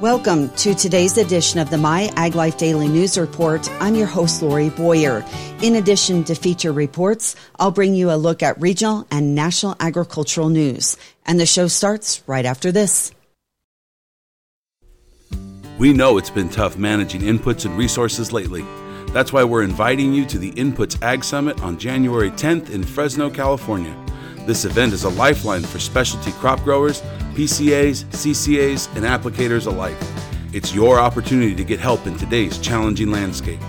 Welcome to today's edition of the My Ag Life Daily News Report. I'm your host, Lori Boyer. In addition to feature reports, I'll bring you a look at regional and national agricultural news. And the show starts right after this. We know it's been tough managing inputs and resources lately. That's why we're inviting you to the Inputs Ag Summit on January 10th in Fresno, California. This event is a lifeline for specialty crop growers PCAs, CCAs, and applicators alike. It's your opportunity to get help in today's challenging landscape.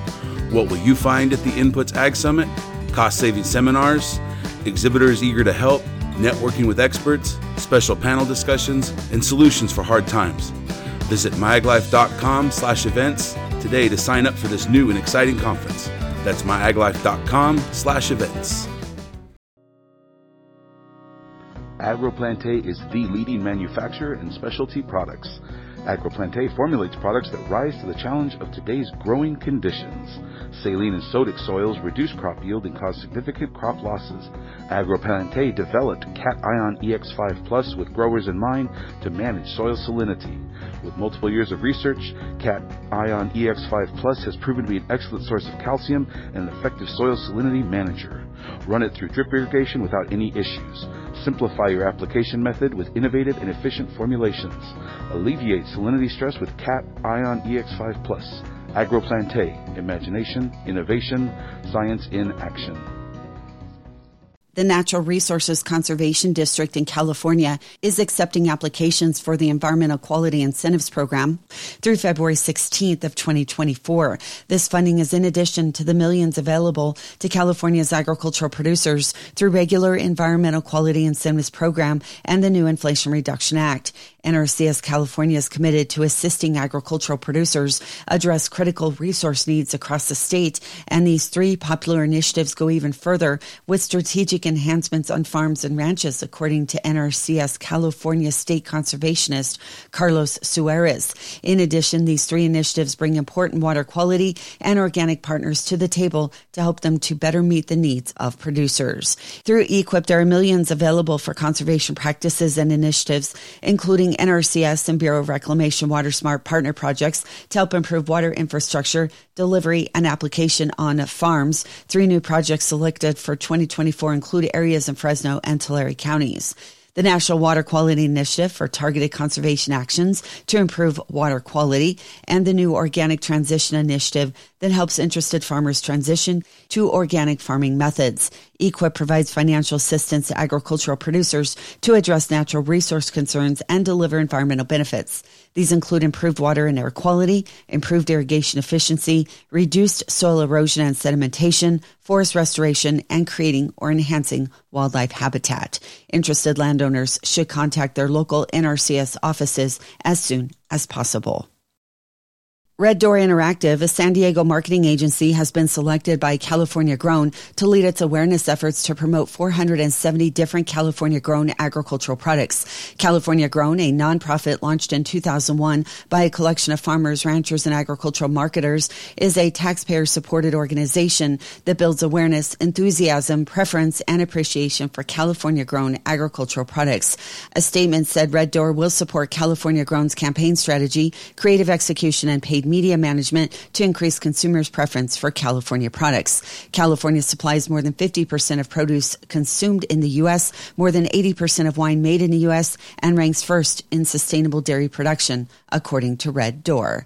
What will you find at the Inputs Ag Summit? Cost saving seminars, exhibitors eager to help, networking with experts, special panel discussions, and solutions for hard times. Visit myaglife.com slash events today to sign up for this new and exciting conference. That's myaglife.com slash events. AgroPlantae is the leading manufacturer in specialty products. AgroPlantae formulates products that rise to the challenge of today's growing conditions. Saline and sodic soils reduce crop yield and cause significant crop losses. AgroPlantae developed Cat Ion EX5 Plus with growers in mind to manage soil salinity. With multiple years of research, Cat Ion EX5 Plus has proven to be an excellent source of calcium and an effective soil salinity manager. Run it through drip irrigation without any issues. Simplify your application method with innovative and efficient formulations. Alleviate salinity stress with Cat Ion EX5 Plus. AgroPlantae. Imagination, innovation, science in action. The Natural Resources Conservation District in California is accepting applications for the Environmental Quality Incentives Program through February 16th of 2024. This funding is in addition to the millions available to California's agricultural producers through regular Environmental Quality Incentives Program and the new Inflation Reduction Act. NRCS California is committed to assisting agricultural producers address critical resource needs across the state, and these three popular initiatives go even further with strategic enhancements on farms and ranches, according to NRCS California State Conservationist Carlos Suarez. In addition, these three initiatives bring important water quality and organic partners to the table to help them to better meet the needs of producers. Through EQIP, there are millions available for conservation practices and initiatives, including NRCS and Bureau of Reclamation Water Smart partner projects to help improve water infrastructure, delivery, and application on farms. Three new projects selected for 2024 include areas in Fresno and Tulare counties the National Water Quality Initiative for targeted conservation actions to improve water quality, and the new Organic Transition Initiative that helps interested farmers transition to organic farming methods. EQIP provides financial assistance to agricultural producers to address natural resource concerns and deliver environmental benefits. These include improved water and air quality, improved irrigation efficiency, reduced soil erosion and sedimentation, forest restoration, and creating or enhancing wildlife habitat. Interested landowners should contact their local NRCS offices as soon as possible. Red Door Interactive, a San Diego marketing agency, has been selected by California Grown to lead its awareness efforts to promote 470 different California grown agricultural products. California Grown, a nonprofit launched in 2001 by a collection of farmers, ranchers, and agricultural marketers, is a taxpayer supported organization that builds awareness, enthusiasm, preference, and appreciation for California grown agricultural products. A statement said Red Door will support California Grown's campaign strategy, creative execution, and paid media management to increase consumers' preference for California products. California supplies more than 50% of produce consumed in the U.S., more than 80% of wine made in the U.S., and ranks first in sustainable dairy production, according to Red Door.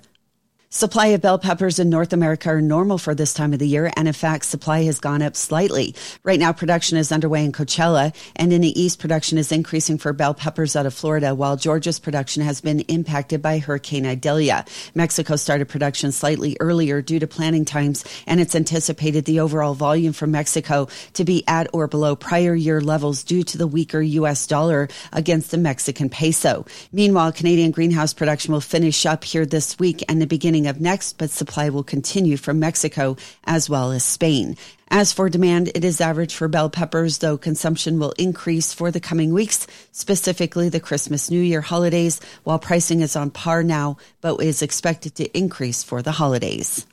Supply of bell peppers in North America are normal for this time of the year, and in fact, supply has gone up slightly. Right now, production is underway in Coachella, and in the east, production is increasing for bell peppers out of Florida, while Georgia's production has been impacted by Hurricane Idalia. Mexico started production slightly earlier due to planting times, and it's anticipated the overall volume from Mexico to be at or below prior year levels due to the weaker U.S. dollar against the Mexican peso. Meanwhile, Canadian greenhouse production will finish up here this week and the beginning beginning of next, but supply will continue from Mexico as well as Spain. As for demand, it is average for bell peppers, though consumption will increase for the coming weeks, specifically the Christmas New Year holidays, while pricing is on par now, but is expected to increase for the holidays.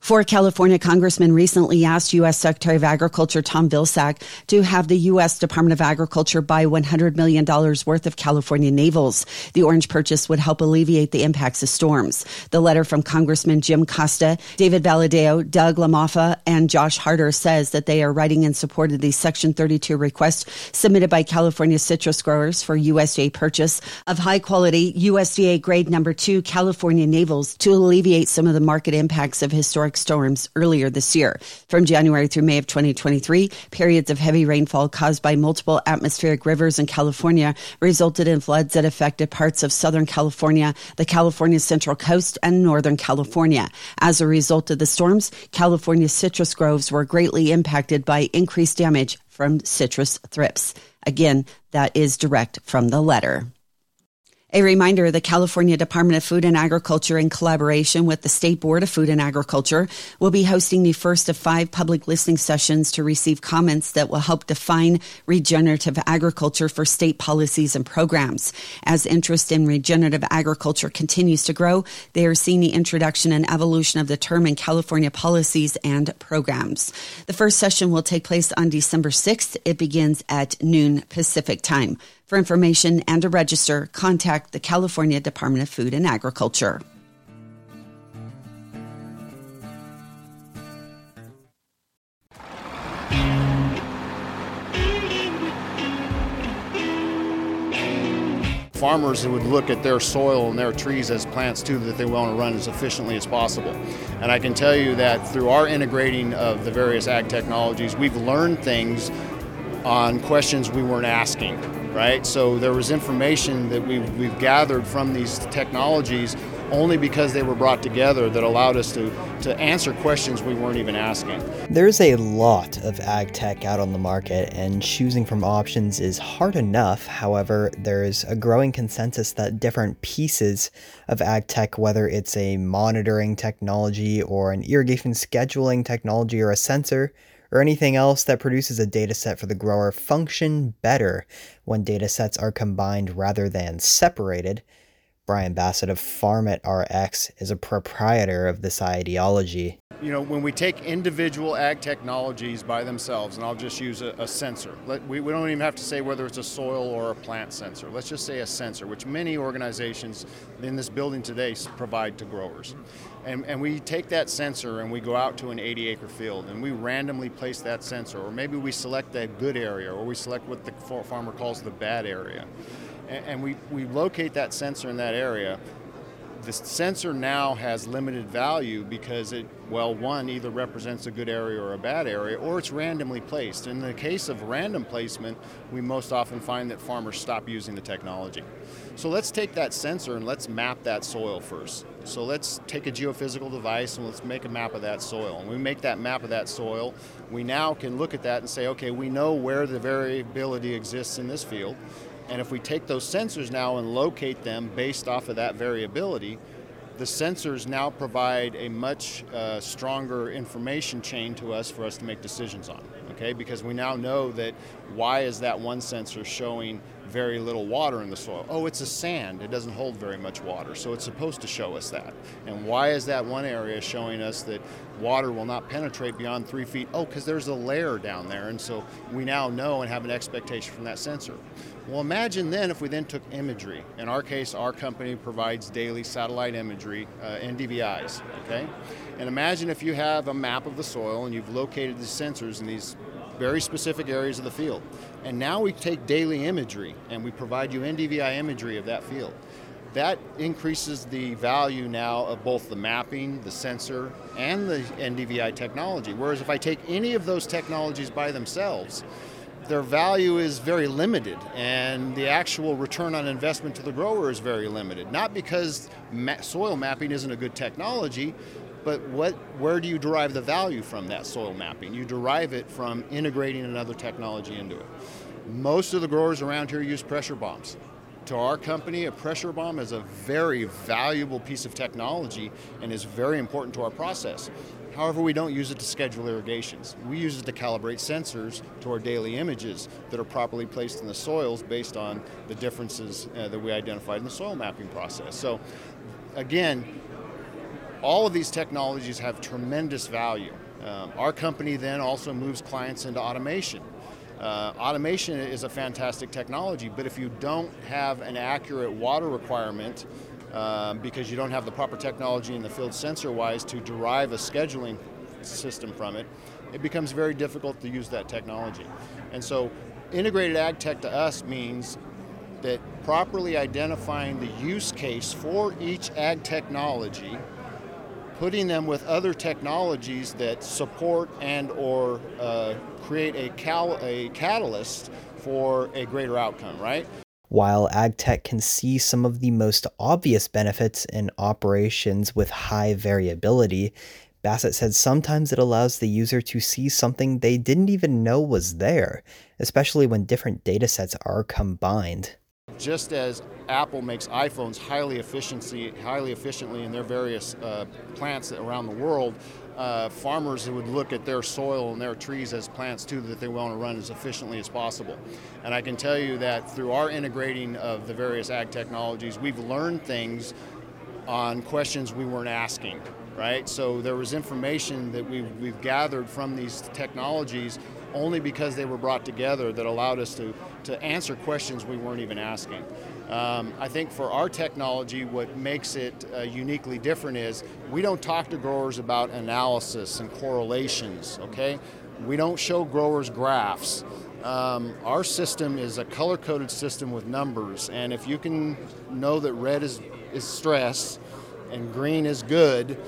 Four California congressmen recently asked U.S. Secretary of Agriculture Tom Vilsack to have the U.S. Department of Agriculture buy $100 million worth of California navels. The orange purchase would help alleviate the impacts of storms. The letter from Congressman Jim Costa, David Valadao, Doug LaMalfa, and Josh Harder says that they are writing in support of the Section 32 request submitted by California citrus growers for USDA purchase of high quality USDA grade number two California navels to alleviate some of the market impacts of historic historic storms earlier this year. From January through May of 2023, periods of heavy rainfall caused by multiple atmospheric rivers in California resulted in floods that affected parts of Southern California, the California Central Coast, and Northern California. As a result of the storms, California citrus groves were greatly impacted by increased damage from citrus thrips. Again, that is direct from the letter. A reminder, the California Department of Food and Agriculture in collaboration with the State Board of Food and Agriculture will be hosting the first of five public listening sessions to receive comments that will help define regenerative agriculture for state policies and programs. As interest in regenerative agriculture continues to grow, they are seeing the introduction and evolution of the term in California policies and programs. The first session will take place on December 6th. It begins at noon Pacific time. For information and to register, contact the California Department of Food and Agriculture. farmers would look at their soil and their trees as plants too that they want to run as efficiently as possible. And I can tell you that through our integrating of the various ag technologies, we've learned things on questions we weren't asking right? So there was information that we've, we've gathered from these technologies only because they were brought together that allowed us to, to answer questions we weren't even asking. There's a lot of ag tech out on the market, and choosing from options is hard enough. However, there's a growing consensus that different pieces of ag tech, whether it's a monitoring technology or an irrigation scheduling technology or a sensor, or anything else that produces a dataset for the grower function better when datasets are combined rather than separated. Brian Bassett of FarmitRx is a proprietor of this ideology you know, when we take individual ag technologies by themselves, and I'll just use a, a sensor, Let, we, we don't even have to say whether it's a soil or a plant sensor. Let's just say a sensor, which many organizations in this building today provide to growers. And, and we take that sensor and we go out to an 80 acre field and we randomly place that sensor, or maybe we select a good area, or we select what the farmer calls the bad area. And, and we, we locate that sensor in that area the sensor now has limited value because it, well, one, either represents a good area or a bad area, or it's randomly placed. In the case of random placement, we most often find that farmers stop using the technology. So let's take that sensor and let's map that soil first. So let's take a geophysical device and let's make a map of that soil. And we make that map of that soil, we now can look at that and say, okay, we know where the variability exists in this field and if we take those sensors now and locate them based off of that variability, the sensors now provide a much uh, stronger information chain to us for us to make decisions on. Okay, because we now know that why is that one sensor showing very little water in the soil? Oh, it's a sand. It doesn't hold very much water, so it's supposed to show us that. And why is that one area showing us that water will not penetrate beyond three feet? Oh, because there's a layer down there, and so we now know and have an expectation from that sensor. Well, imagine then if we then took imagery. In our case, our company provides daily satellite imagery, uh, NDVIs, okay? And imagine if you have a map of the soil and you've located the sensors in these very specific areas of the field. And now we take daily imagery and we provide you NDVI imagery of that field. That increases the value now of both the mapping, the sensor, and the NDVI technology. Whereas if I take any of those technologies by themselves, their value is very limited and the actual return on investment to the grower is very limited. Not because ma- soil mapping isn't a good technology, but what, where do you derive the value from that soil mapping? You derive it from integrating another technology into it. Most of the growers around here use pressure bombs. To our company, a pressure bomb is a very valuable piece of technology and is very important to our process. However, we don't use it to schedule irrigations. We use it to calibrate sensors to our daily images that are properly placed in the soils based on the differences uh, that we identified in the soil mapping process. So, again, all of these technologies have tremendous value. Um, our company then also moves clients into automation. Uh, automation is a fantastic technology, but if you don't have an accurate water requirement, um, because you don't have the proper technology in the field sensor wise to derive a scheduling system from it, it becomes very difficult to use that technology. And so, integrated ag tech to us means that properly identifying the use case for each ag technology putting them with other technologies that support and or uh, create a, cal- a catalyst for a greater outcome, right? While AgTech can see some of the most obvious benefits in operations with high variability, Bassett said sometimes it allows the user to see something they didn't even know was there, especially when different datasets are combined just as Apple makes iPhones highly efficiency, highly efficiently in their various uh, plants around the world, uh, farmers would look at their soil and their trees as plants too that they want to run as efficiently as possible. And I can tell you that through our integrating of the various ag technologies, we've learned things on questions we weren't asking. Right, so there was information that we've, we've gathered from these technologies only because they were brought together that allowed us to, to answer questions we weren't even asking. Um, I think for our technology, what makes it uh, uniquely different is we don't talk to growers about analysis and correlations, okay? We don't show growers graphs. Um, our system is a color coded system with numbers, and if you can know that red is, is stress and green is good,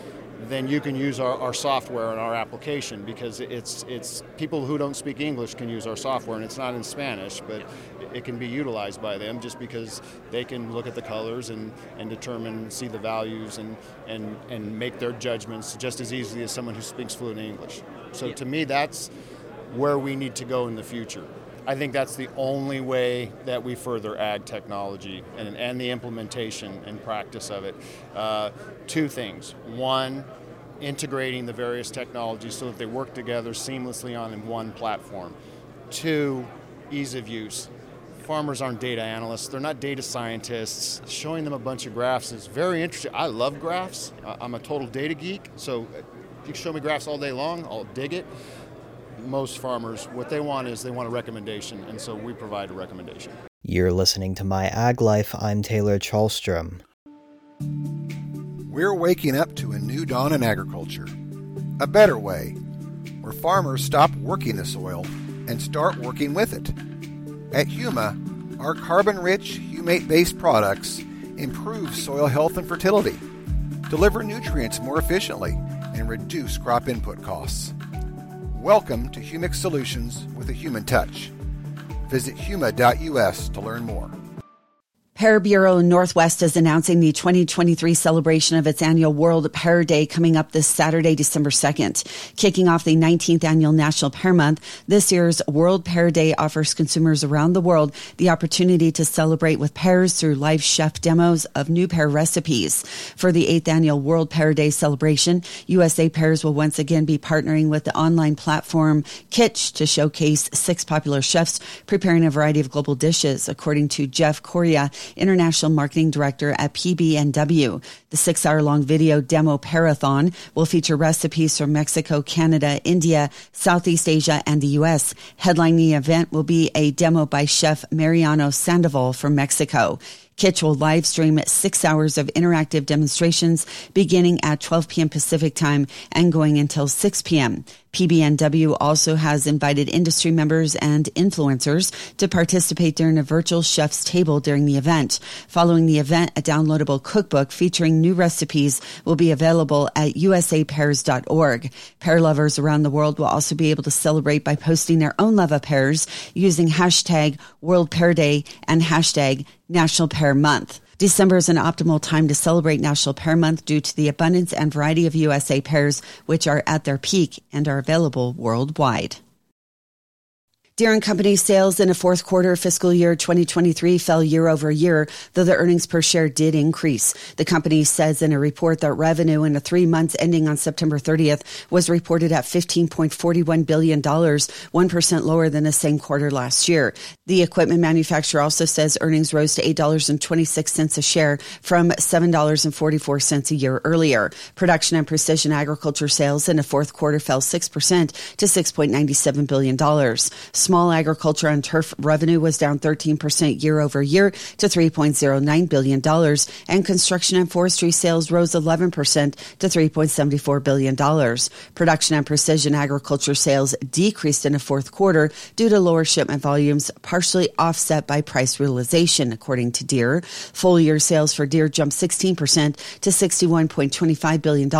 then you can use our, our software and our application because it's it's people who don't speak English can use our software and it's not in Spanish, but it can be utilized by them just because they can look at the colors and, and determine see the values and, and, and make their judgments just as easily as someone who speaks fluent English. So yeah. to me that's where we need to go in the future. I think that's the only way that we further ag technology and, and the implementation and practice of it. Uh, two things. One, integrating the various technologies so that they work together seamlessly on one platform. Two, ease of use. Farmers aren't data analysts, they're not data scientists. Showing them a bunch of graphs is very interesting. I love graphs. I'm a total data geek, so if you show me graphs all day long, I'll dig it most farmers, what they want is they want a recommendation, and so we provide a recommendation. You're listening to My Ag Life. I'm Taylor Chalstrom. We're waking up to a new dawn in agriculture. A better way, where farmers stop working the soil and start working with it. At Huma, our carbon rich, humate based products improve soil health and fertility, deliver nutrients more efficiently, and reduce crop input costs. Welcome to Humic Solutions with a Human Touch. Visit huma.us to learn more. Pear Bureau Northwest is announcing the 2023 celebration of its annual World Pear Day coming up this Saturday, December 2nd. Kicking off the 19th annual National Pear Month, this year's World Pear Day offers consumers around the world the opportunity to celebrate with pears through live chef demos of new pear recipes. For the 8th annual World Pear Day celebration, USA Pears will once again be partnering with the online platform Kitsch to showcase six popular chefs preparing a variety of global dishes, according to Jeff Correa International Marketing Director at PBNW. The six hour long video demo parathon will feature recipes from Mexico, Canada, India, Southeast Asia, and the U.S. Headlining the event will be a demo by chef Mariano Sandoval from Mexico. Kitsch will live stream six hours of interactive demonstrations beginning at 12 p.m. Pacific time and going until 6 p.m. PBNW also has invited industry members and influencers to participate during a virtual chef's table during the event. Following the event, a downloadable cookbook featuring new recipes will be available at usapears.org. Pear lovers around the world will also be able to celebrate by posting their own love of pears using hashtag World Pear Day and hashtag National Month. December is an optimal time to celebrate National Pear Month due to the abundance and variety of USA pears, which are at their peak and are available worldwide. Deere & Company sales in the fourth quarter fiscal year 2023 fell year over year, though the earnings per share did increase. The company says in a report that revenue in the three months ending on September 30th was reported at $15.41 billion, 1% lower than the same quarter last year. The equipment manufacturer also says earnings rose to $8.26 a share from $7.44 a year earlier. Production and precision agriculture sales in the fourth quarter fell 6% to $6.97 billion. Small agriculture and turf revenue was down 13% year over year to $3.09 billion, and construction and forestry sales rose 11% to $3.74 billion. Production and precision agriculture sales decreased in the fourth quarter due to lower shipment volumes, partially offset by price realization, according to Deere. Full year sales for Deere jumped 16% to $61.25 billion,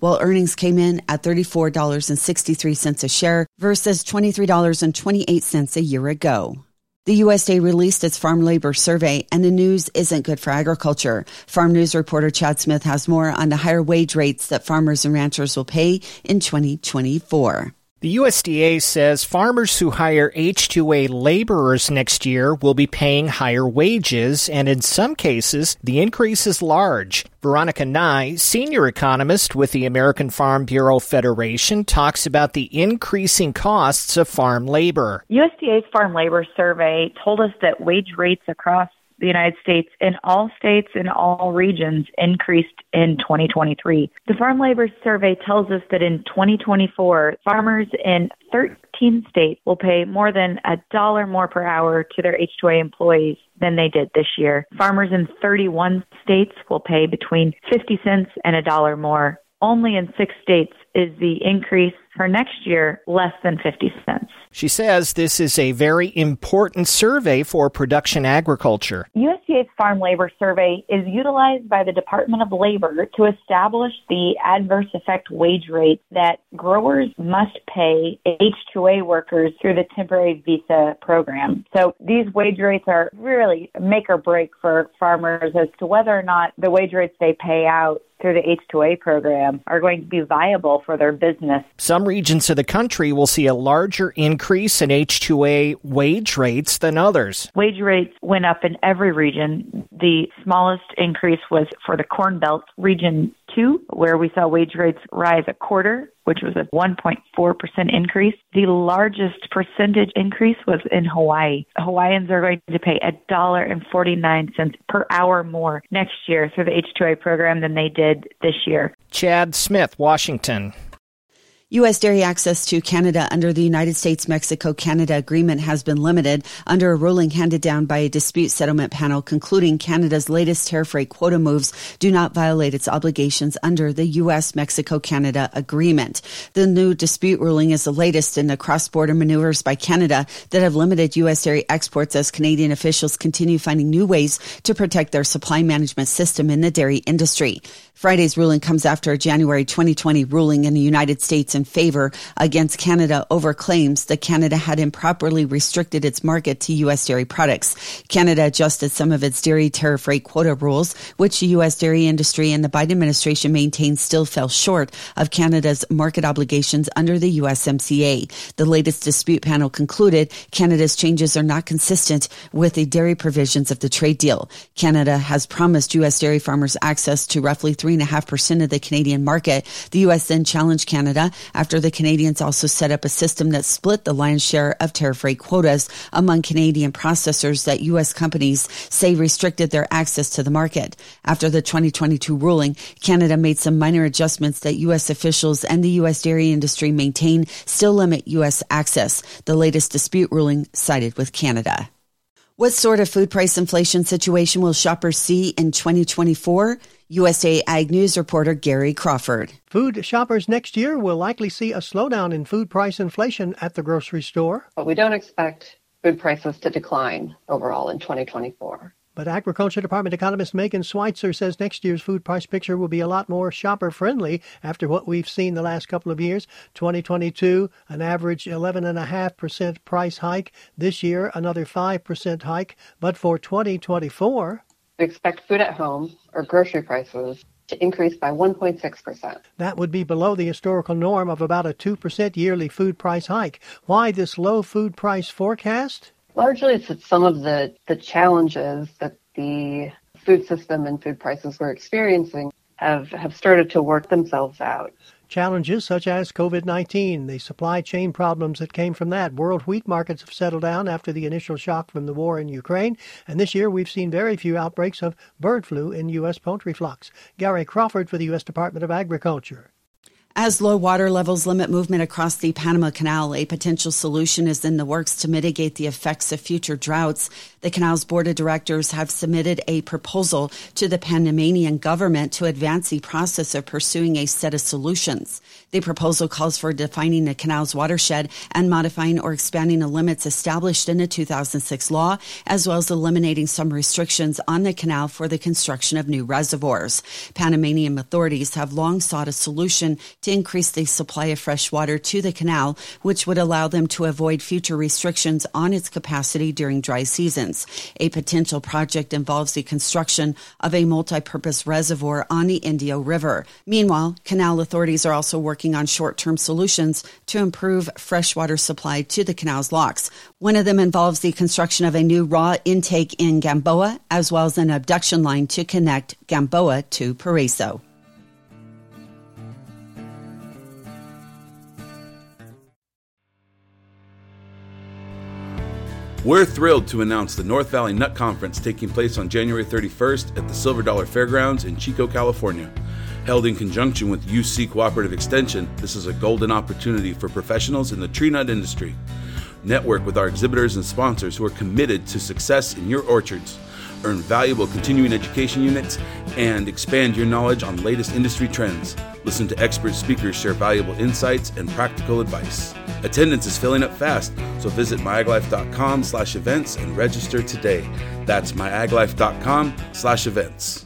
while earnings came in at $34.63 a share versus $23.28 8 cents a year ago. The USDA released its farm labor survey, and the news isn't good for agriculture. Farm News reporter Chad Smith has more on the higher wage rates that farmers and ranchers will pay in 2024. The USDA says farmers who hire H2A laborers next year will be paying higher wages, and in some cases, the increase is large. Veronica Nigh, senior economist with the American Farm Bureau Federation, talks about the increasing costs of farm labor. USDA's farm labor survey told us that wage rates across the United States in all states and all regions increased in 2023. The Farm Labor Survey tells us that in 2024, farmers in 13 states will pay more than a dollar more per hour to their H2A employees than they did this year. Farmers in 31 states will pay between 50 cents and a dollar more. Only in six states is the increase for next year less than 50 cents. She says this is a very important survey for production agriculture. USDA's Farm Labor Survey is utilized by the Department of Labor to establish the adverse effect wage rate that growers must pay H2A workers through the temporary visa program. So these wage rates are really make or break for farmers as to whether or not the wage rates they pay out through the H2A program are going to be viable for their business. Some regions of the country will see a larger increase in H2A wage rates than others. Wage rates went up in every region. The smallest increase was for the Corn Belt region 2, where we saw wage rates rise a quarter, which was a 1.4% increase. The largest percentage increase was in Hawaii. Hawaiians are going to pay $1.49 per hour more next year through the H2A program than they did this year. Chad Smith, Washington. U.S. dairy access to Canada under the United States Mexico Canada Agreement has been limited under a ruling handed down by a dispute settlement panel concluding Canada's latest tariff rate quota moves do not violate its obligations under the U.S. Mexico Canada Agreement. The new dispute ruling is the latest in the cross border maneuvers by Canada that have limited U.S. dairy exports as Canadian officials continue finding new ways to protect their supply management system in the dairy industry. Friday's ruling comes after a January 2020 ruling in the United States in favor against Canada over claims that Canada had improperly restricted its market to U.S. dairy products. Canada adjusted some of its dairy tariff rate quota rules, which the U.S. dairy industry and the Biden administration maintained still fell short of Canada's market obligations under the USMCA. The latest dispute panel concluded Canada's changes are not consistent with the dairy provisions of the trade deal. Canada has promised U.S. dairy farmers access to roughly 3.5% of the Canadian market. The U.S. then challenged Canada after the Canadians also set up a system that split the lion's share of tariff rate quotas among Canadian processors that U.S. companies say restricted their access to the market. After the 2022 ruling, Canada made some minor adjustments that U.S. officials and the U.S. dairy industry maintain still limit U.S. access. The latest dispute ruling sided with Canada. What sort of food price inflation situation will shoppers see in 2024? USA Ag News reporter Gary Crawford. Food shoppers next year will likely see a slowdown in food price inflation at the grocery store. But we don't expect food prices to decline overall in 2024. But Agriculture Department economist Megan Sweitzer says next year's food price picture will be a lot more shopper friendly after what we've seen the last couple of years. 2022, an average 11.5% price hike. This year, another 5% hike. But for 2024, we expect food at home or grocery prices to increase by 1.6%. That would be below the historical norm of about a 2% yearly food price hike. Why this low food price forecast? Largely, it's some of the, the challenges that the food system and food prices we're experiencing have, have started to work themselves out. Challenges such as COVID 19, the supply chain problems that came from that. World wheat markets have settled down after the initial shock from the war in Ukraine, and this year we've seen very few outbreaks of bird flu in U.S. poultry flocks. Gary Crawford for the U.S. Department of Agriculture. As low water levels limit movement across the Panama Canal, a potential solution is in the works to mitigate the effects of future droughts. The canal's board of directors have submitted a proposal to the Panamanian government to advance the process of pursuing a set of solutions. The proposal calls for defining the canal's watershed and modifying or expanding the limits established in the 2006 law, as well as eliminating some restrictions on the canal for the construction of new reservoirs. Panamanian authorities have long sought a solution to increase the supply of fresh water to the canal, which would allow them to avoid future restrictions on its capacity during dry seasons. A potential project involves the construction of a multi-purpose reservoir on the Indio River. Meanwhile, canal authorities are also working on short-term solutions to improve freshwater supply to the canal's locks. One of them involves the construction of a new raw intake in Gamboa, as well as an abduction line to connect Gamboa to Paraiso. We're thrilled to announce the North Valley Nut Conference taking place on January 31st at the Silver Dollar Fairgrounds in Chico, California. Held in conjunction with UC Cooperative Extension, this is a golden opportunity for professionals in the tree nut industry. Network with our exhibitors and sponsors who are committed to success in your orchards. Earn valuable continuing education units and expand your knowledge on latest industry trends. Listen to expert speakers share valuable insights and practical advice. Attendance is filling up fast, so visit myaglife.com slash events and register today. That's myaglife.com slash events.